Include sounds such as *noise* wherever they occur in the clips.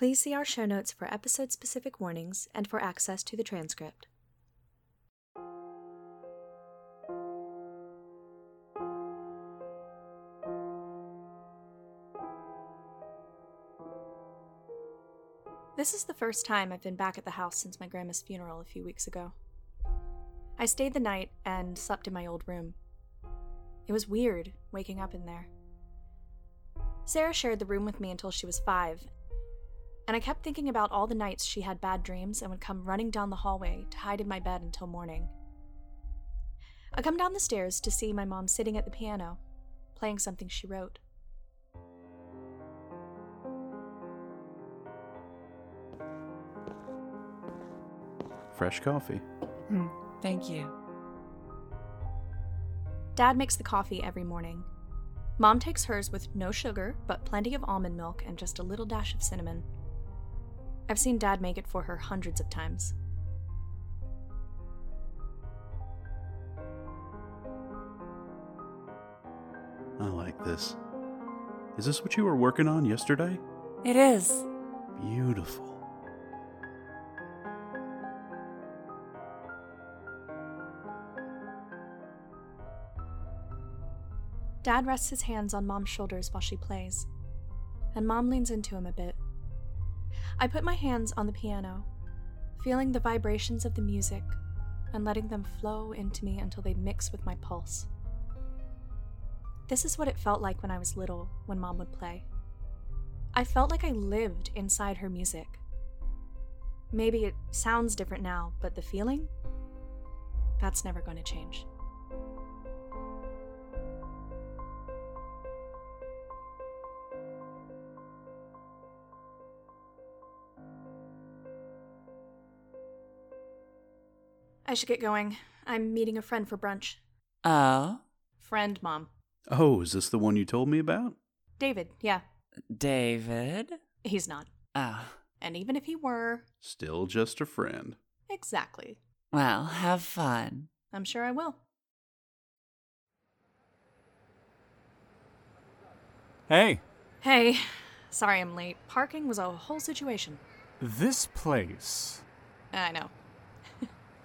Please see our show notes for episode specific warnings and for access to the transcript. This is the first time I've been back at the house since my grandma's funeral a few weeks ago. I stayed the night and slept in my old room. It was weird waking up in there. Sarah shared the room with me until she was five, and I kept thinking about all the nights she had bad dreams and would come running down the hallway to hide in my bed until morning. I come down the stairs to see my mom sitting at the piano, playing something she wrote. Fresh coffee. Mm, thank you. Dad makes the coffee every morning. Mom takes hers with no sugar, but plenty of almond milk and just a little dash of cinnamon. I've seen Dad make it for her hundreds of times. I like this. Is this what you were working on yesterday? It is. Beautiful. Dad rests his hands on Mom's shoulders while she plays, and Mom leans into him a bit. I put my hands on the piano, feeling the vibrations of the music and letting them flow into me until they mix with my pulse. This is what it felt like when I was little, when Mom would play. I felt like I lived inside her music. Maybe it sounds different now, but the feeling? That's never going to change. I should get going. I'm meeting a friend for brunch. Oh? Friend, Mom. Oh, is this the one you told me about? David, yeah. David? He's not. Oh. And even if he were. Still just a friend. Exactly. Well, have fun. I'm sure I will. Hey, Hey, sorry I'm late. Parking was a whole situation. this place. I know.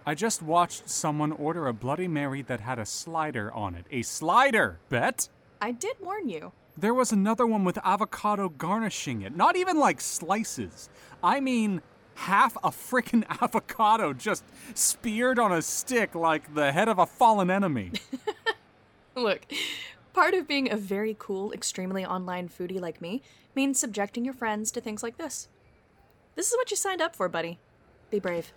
I just watched someone order a Bloody Mary that had a slider on it. A slider, bet? I did warn you. There was another one with avocado garnishing it. Not even like slices. I mean, half a frickin' *laughs* avocado just speared on a stick like the head of a fallen enemy. *laughs* Look, part of being a very cool, extremely online foodie like me means subjecting your friends to things like this. This is what you signed up for, buddy. Be brave.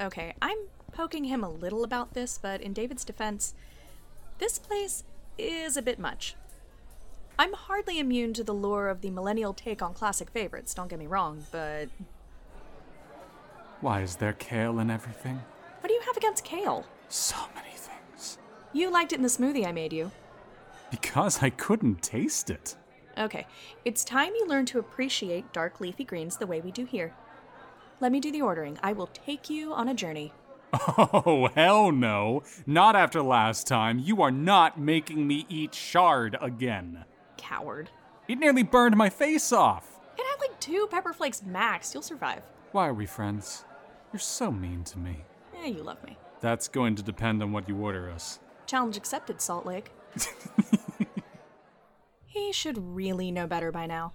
Okay, I'm poking him a little about this, but in David's defense, this place is a bit much. I'm hardly immune to the lure of the millennial take on classic favorites, don't get me wrong, but Why is there kale and everything? what do you have against kale? So many things. You liked it in the smoothie I made you. Because I couldn't taste it. Okay, it's time you learn to appreciate dark leafy greens the way we do here. Let me do the ordering. I will take you on a journey. *laughs* Oh, hell no. Not after last time. You are not making me eat chard again. Coward. It nearly burned my face off. It had like two pepper flakes max. You'll survive. Why are we friends? You're so mean to me. Yeah, you love me. That's going to depend on what you order us. Challenge accepted, Salt Lake. *laughs* he should really know better by now.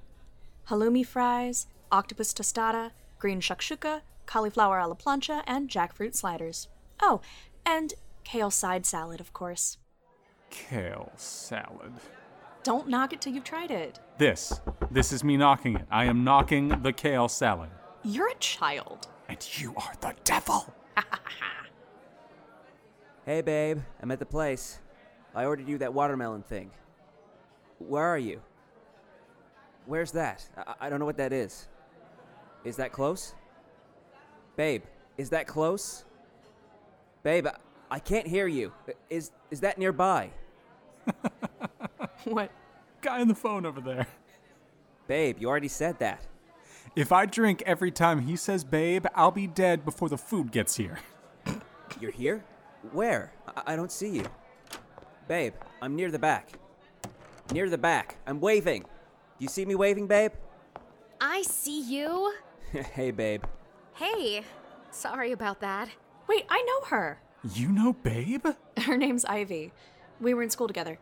Halloumi fries, octopus tostada, green shakshuka, cauliflower a la plancha, and jackfruit sliders. Oh, and kale side salad, of course. Kale salad. Don't knock it till you've tried it. This. This is me knocking it. I am knocking the kale salad. You're a child. And you are the devil. *laughs* Hey, babe, I'm at the place. I ordered you that watermelon thing. Where are you? Where's that? I, I don't know what that is. Is that close? Babe, is that close? Babe, I, I can't hear you. Is is that nearby? *laughs* What? Guy on the phone over there. Babe, you already said that. If I drink every time he says babe, I'll be dead before the food gets here. *coughs* You're here? Where? I, I don't see you. Babe, I'm near the back. Near the back. I'm waving. Do you see me waving, babe? I see you. *laughs* hey, babe. Hey, sorry about that. Wait, I know her. You know babe? *laughs* Her name's Ivy. We were in school together.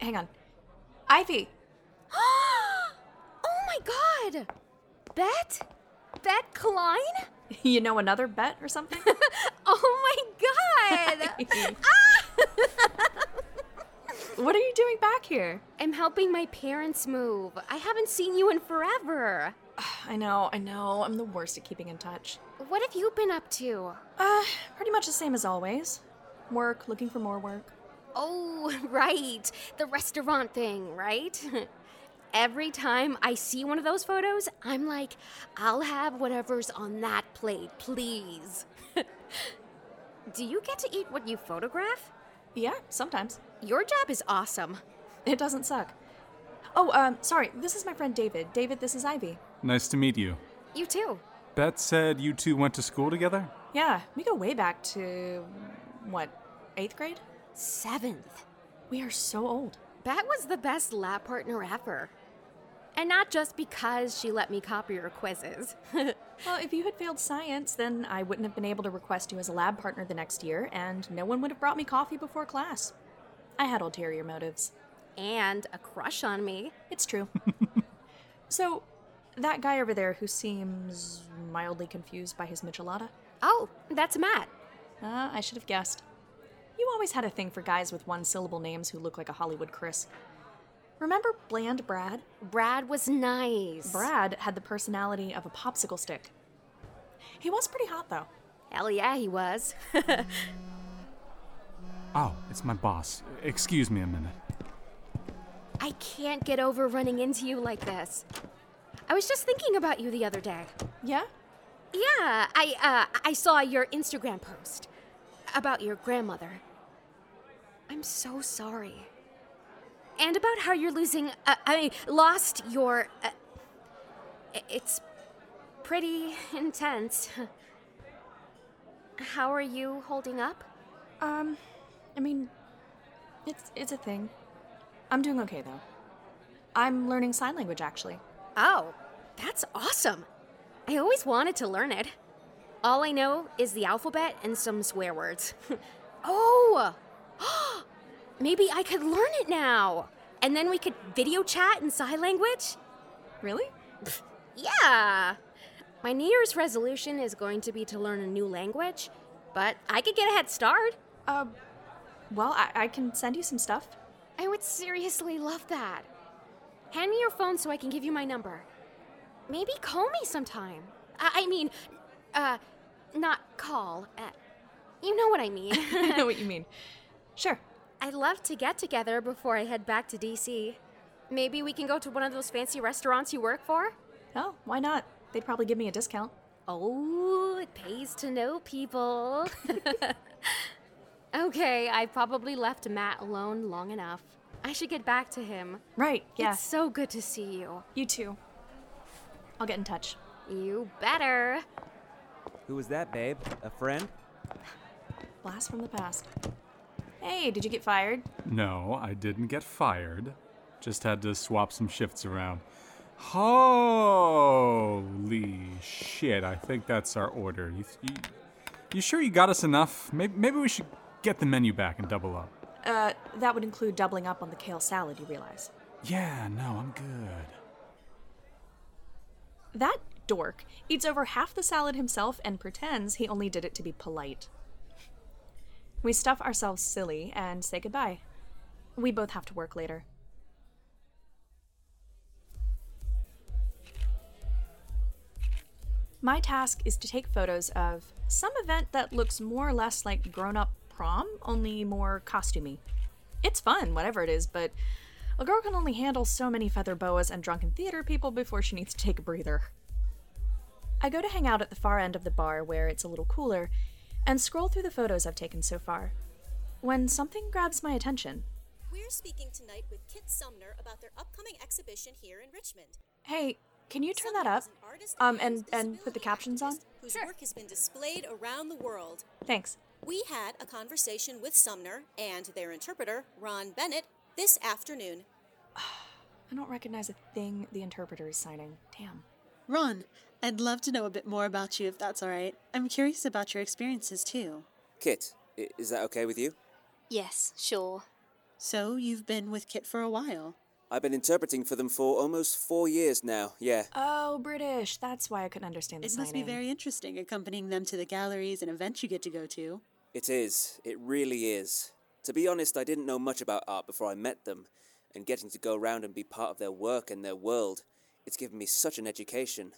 Hang on. Ivy! *gasps* oh my god! Bet? Bet Klein? *laughs* You know another bet or something? Oh my god! Ah! What are you doing back here? I'm helping my parents move. I haven't seen you in forever. *sighs* I know, I know. I'm the worst at keeping in touch. What have you been up to? Uh, pretty much the same as always. Work, looking for more work. Oh, *laughs* right. The restaurant thing, right? *laughs* Every time I see one of those photos, I'm like, I'll have whatever's on that plate, please. *laughs* Do you get to eat what you photograph? Yeah, sometimes. Your job is awesome. It doesn't suck. Oh, um, sorry. This is my friend David. David, this is Ivy. Nice to meet you. You too. Bet said you two went to school together? Yeah, we go way back to what, eighth grade? Seventh. We are so old. That was the best lab partner ever. And not just because she let me copy her quizzes. *laughs* Well, if you had failed science, then I wouldn't have been able to request you as a lab partner the next year, and no one would have brought me coffee before class. I had ulterior motives. and a crush on me. It's true. *laughs* so, that guy over there who seems mildly confused by his michelada? Oh, that's Matt. Ah, I should have guessed. You always had a thing for guys with one syllable names who look like a Hollywood Chris. Remember Bland Brad? Brad was nice. Brad had the personality of a popsicle stick. He was pretty hot, though. Hell yeah, he was. *laughs* Oh, it's my boss. Excuse me a minute. I can't get over running into you like this. I was just thinking about you the other day. Yeah? Yeah, I uh, I saw your Instagram post about your grandmother. I'm so sorry. And about how you're losing. Uh, I mean, lost your. Uh, it's pretty intense. *laughs* How are you holding up? Um, I mean, it's it's a thing. I'm doing okay though. I'm learning sign language actually. Oh, that's awesome. I always wanted to learn it. All I know is the alphabet and some swear words. *laughs* oh! *gasps* Maybe I could learn it now. And then we could video chat in sign language? Really? *laughs* Yeah. My New Year's resolution is going to be to learn a new language, but I could get a head start. Uh, well, I, I can send you some stuff. I would seriously love that. Hand me your phone so I can give you my number. Maybe call me sometime. I, I mean, uh, not call. Uh, you know what I mean. *laughs* I know what you mean. Sure. I'd love to get together before I head back to DC. Maybe we can go to one of those fancy restaurants you work for? Oh, why not? They'd probably give me a discount. Oh, it pays to know people. *laughs* okay, I probably left Matt alone long enough. I should get back to him. Right, yeah. It's so good to see you. You too. I'll get in touch. You better. Who was that, babe? A friend? Blast from the past. Hey, did you get fired? No, I didn't get fired. Just had to swap some shifts around. Holy shit, I think that's our order. You, you, you sure you got us enough? Maybe, maybe we should get the menu back and double up. Uh, that would include doubling up on the kale salad, you realize. Yeah, no, I'm good. That dork eats over half the salad himself and pretends he only did it to be polite. We stuff ourselves silly and say goodbye. We both have to work later. My task is to take photos of some event that looks more or less like grown up prom, only more costumey. It's fun, whatever it is, but a girl can only handle so many feather boas and drunken theater people before she needs to take a breather. I go to hang out at the far end of the bar where it's a little cooler and scroll through the photos I've taken so far. When something grabs my attention. We're speaking tonight with Kit Sumner about their upcoming exhibition here in Richmond. Hey, can you turn that up? an artist Um, and and put the captions on? Whose work has been displayed around the world. Thanks. We had a conversation with Sumner and their interpreter, Ron Bennett, this afternoon. *sighs* I don't recognize a thing the interpreter is signing. Damn. Ron, I'd love to know a bit more about you if that's all right. I'm curious about your experiences too. Kit, is that okay with you? Yes, sure. So, you've been with Kit for a while. I've been interpreting for them for almost four years now, yeah. Oh, British. That's why I couldn't understand the It signing. must be very interesting accompanying them to the galleries and events you get to go to. It is. It really is. To be honest, I didn't know much about art before I met them, and getting to go around and be part of their work and their world, it's given me such an education.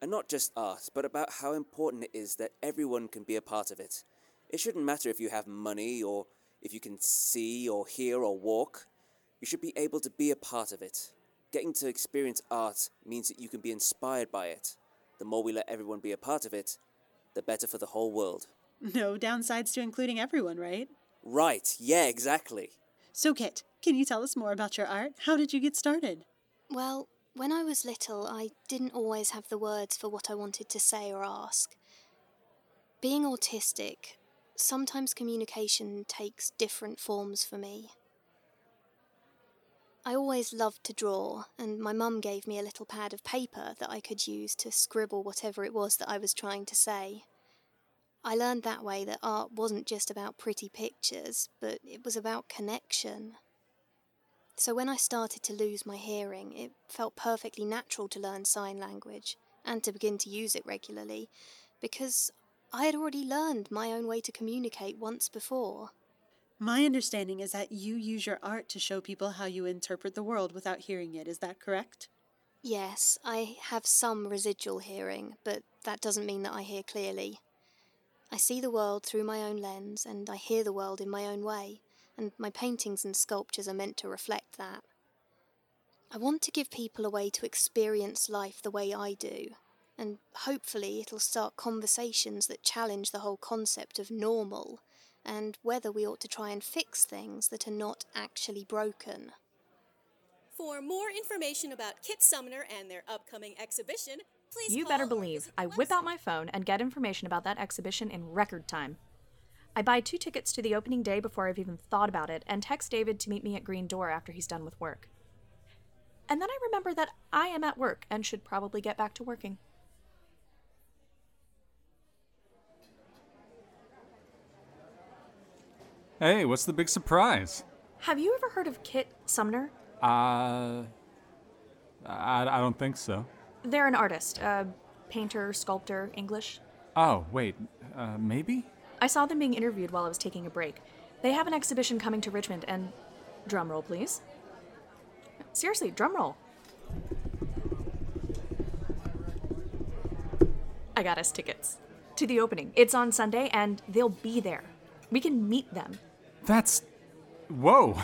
And not just art, but about how important it is that everyone can be a part of it. It shouldn't matter if you have money or if you can see or hear or walk. You should be able to be a part of it. Getting to experience art means that you can be inspired by it. The more we let everyone be a part of it, the better for the whole world. No downsides to including everyone, right? Right, yeah, exactly. So, Kit, can you tell us more about your art? How did you get started? Well, when I was little, I didn't always have the words for what I wanted to say or ask. Being autistic, sometimes communication takes different forms for me. I always loved to draw, and my mum gave me a little pad of paper that I could use to scribble whatever it was that I was trying to say. I learned that way that art wasn't just about pretty pictures, but it was about connection. So when I started to lose my hearing, it felt perfectly natural to learn sign language and to begin to use it regularly because I had already learned my own way to communicate once before. My understanding is that you use your art to show people how you interpret the world without hearing it. Is that correct? Yes, I have some residual hearing, but that doesn't mean that I hear clearly. I see the world through my own lens and I hear the world in my own way, and my paintings and sculptures are meant to reflect that. I want to give people a way to experience life the way I do, and hopefully it'll start conversations that challenge the whole concept of normal and whether we ought to try and fix things that are not actually broken. For more information about Kit Sumner and their upcoming exhibition, please You call better believe I whip out my phone and get information about that exhibition in record time. I buy two tickets to the opening day before I've even thought about it and text David to meet me at Green Door after he's done with work. And then I remember that I am at work and should probably get back to working. Hey, what's the big surprise? Have you ever heard of Kit Sumner? Uh. I, I don't think so. They're an artist, a painter, sculptor, English. Oh, wait. Uh, maybe? I saw them being interviewed while I was taking a break. They have an exhibition coming to Richmond, and drum roll, please. Seriously, drum roll. I got us tickets to the opening. It's on Sunday, and they'll be there. We can meet them. That's. Whoa!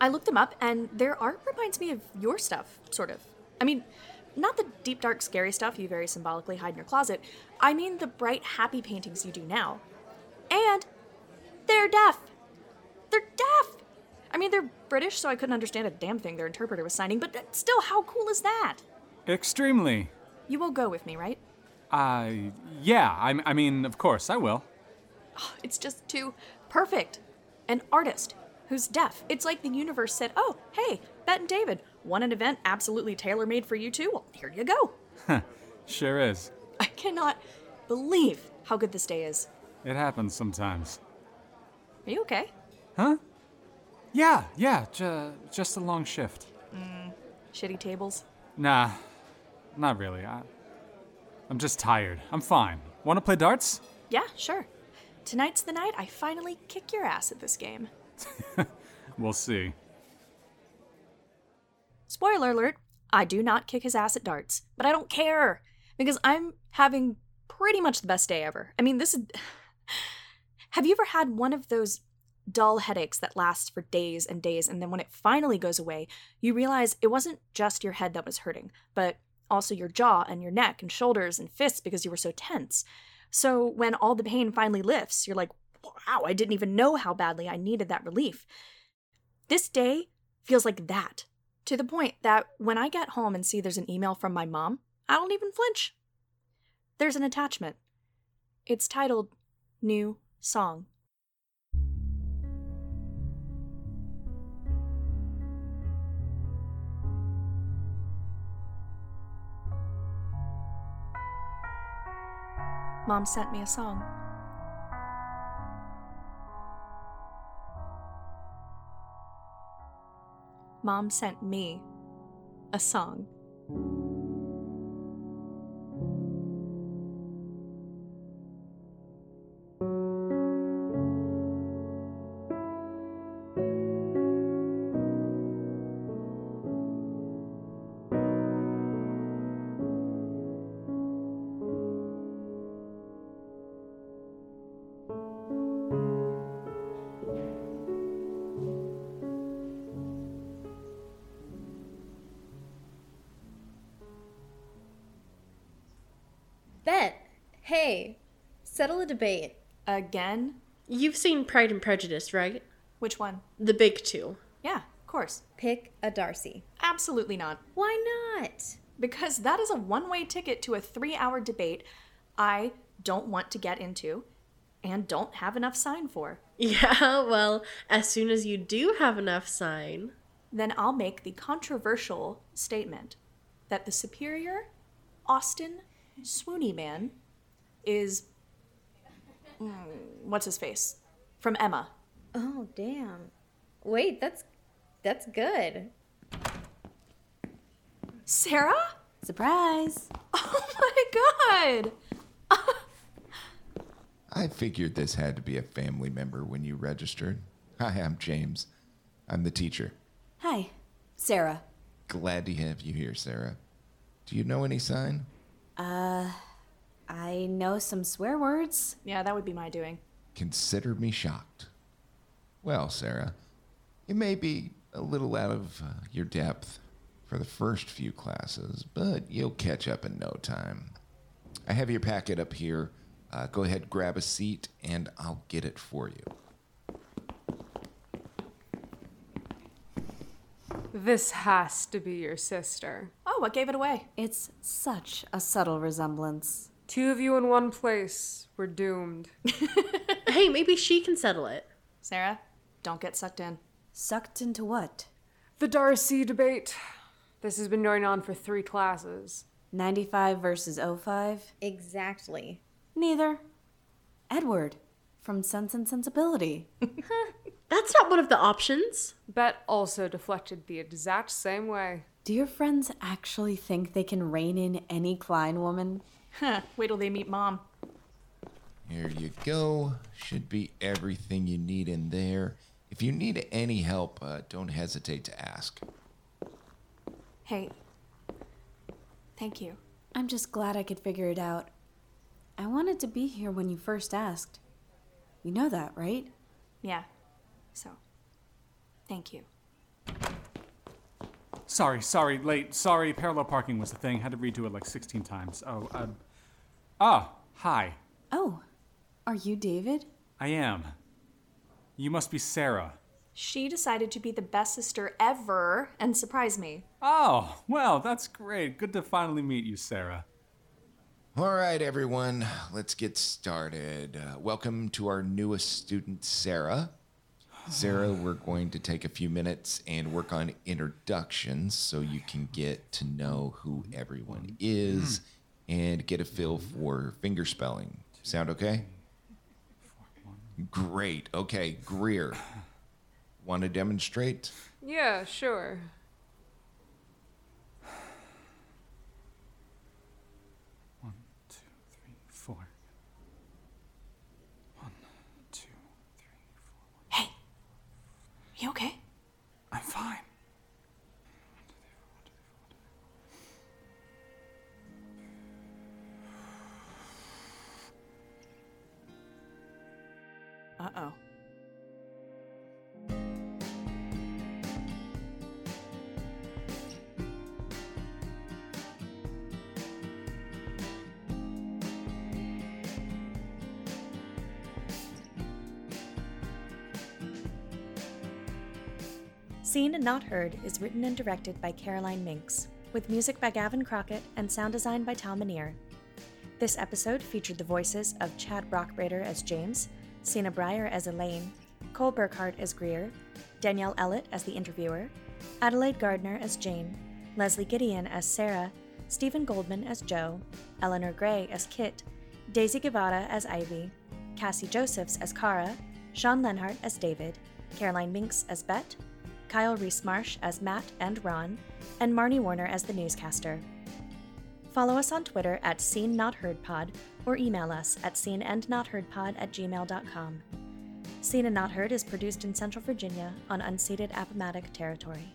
I looked them up, and their art reminds me of your stuff, sort of. I mean, not the deep, dark, scary stuff you very symbolically hide in your closet. I mean the bright, happy paintings you do now. And they're deaf. They're deaf. I mean, they're British, so I couldn't understand a damn thing their interpreter was signing, but still, how cool is that? Extremely. You will go with me, right? Uh, yeah, I, I mean, of course, I will. Oh, *sighs* it's just too perfect. An artist who's deaf. It's like the universe said, oh, hey, Bet and David, want an event absolutely tailor made for you too? Well, here you go. Sure is. I cannot believe how good this day is. It happens sometimes. Are you okay? Huh? Yeah, yeah, ju- just a long shift. Mm, shitty tables. Nah, not really. I, I'm just tired. I'm fine. Want to play darts? Yeah, sure. Tonight's the night I finally kick your ass at this game. *laughs* We'll see. Spoiler alert, I do not kick his ass at darts, but I don't care because I'm having pretty much the best day ever. I mean, this is. *sighs* Have you ever had one of those dull headaches that lasts for days and days, and then when it finally goes away, you realize it wasn't just your head that was hurting, but also your jaw and your neck and shoulders and fists because you were so tense? So when all the pain finally lifts, you're like, wow, I didn't even know how badly I needed that relief. This day feels like that, to the point that when I get home and see there's an email from my mom, I don't even flinch. There's an attachment. It's titled New Song. Mom sent me a song. Mom sent me a song. Bet. Hey, settle a debate. Again? You've seen Pride and Prejudice, right? Which one? The big two. Yeah, of course. Pick a Darcy. Absolutely not. Why not? Because that is a one way ticket to a three hour debate I don't want to get into and don't have enough sign for. *laughs* Yeah, well, as soon as you do have enough sign. Then I'll make the controversial statement that the superior Austen Swoony Man is. mm, what's his face? From Emma. Oh, damn. Wait, that's that's good. Sarah? Surprise. *laughs* Oh my god! *laughs* I figured this had to be a family member when you registered. Hi, I'm James. I'm the teacher. Hi, Sarah. Glad to have you here, Sarah. Do you know any sign? Uh, I know some swear words. Yeah, that would be my doing. Consider me shocked. Well, Sarah, you may be a little out of uh, your depth for the first few classes, but you'll catch up in no time. I have your packet up here. Uh, go ahead, grab a seat, and I'll get it for you. This has to be your sister. What gave it away? It's such a subtle resemblance. Two of you in one place. We're doomed. *laughs* Hey, maybe she can settle it. Sarah, don't get sucked in. Sucked into what? The Darcy debate. This has been going on for three classes. 95 versus 05? Exactly. Neither. Edward, from Sense and Sensibility. *laughs* That's not one of the options. Bet also deflected the exact same way. Do your friends actually think they can rein in any Klein woman? Huh, wait till they meet mom. Here you go. Should be everything you need in there. If you need any help, uh, don't hesitate to ask. Hey. Thank you. I'm just glad I could figure it out. I wanted to be here when you first asked. You know that, right? Yeah. So, thank you. Sorry, sorry, late. Sorry, parallel parking was the thing. Had to redo it like 16 times. Oh, um. Ah, hi. Oh, are you David? I am. You must be Sarah. She decided to be the best sister ever and surprise me. Oh, well, that's great. Good to finally meet you, Sarah. All right, everyone, let's get started. Uh, welcome to our newest student, Sarah. Sarah, we're going to take a few minutes and work on introductions so you can get to know who everyone is and get a feel for finger spelling. Sound okay? Great. Okay, Greer. Want to demonstrate? Yeah, sure. One, two, three, four. One, two, Hey, you okay? I'm fine. Uh oh. Seen and Not Heard is written and directed by Caroline Minks, with music by Gavin Crockett and sound design by Tal Minear. This episode featured the voices of Chad Brockbrader as James, Sina Breyer as Elaine, Cole Burkhart as Greer, Danielle Ellett as the interviewer, Adelaide Gardner as Jane, Leslie Gideon as Sarah, Stephen Goldman as Joe, Eleanor Gray as Kit, Daisy Guevara as Ivy, Cassie Josephs as Kara, Sean Lenhart as David, Caroline Minks as Bet, Kyle Reese Marsh as Matt and Ron, and Marnie Warner as the newscaster. Follow us on Twitter at Seen Not Heard Pod or email us at seenandnotheardpod at gmail.com. Seen and Not Heard is produced in Central Virginia on unceded Appomattox territory.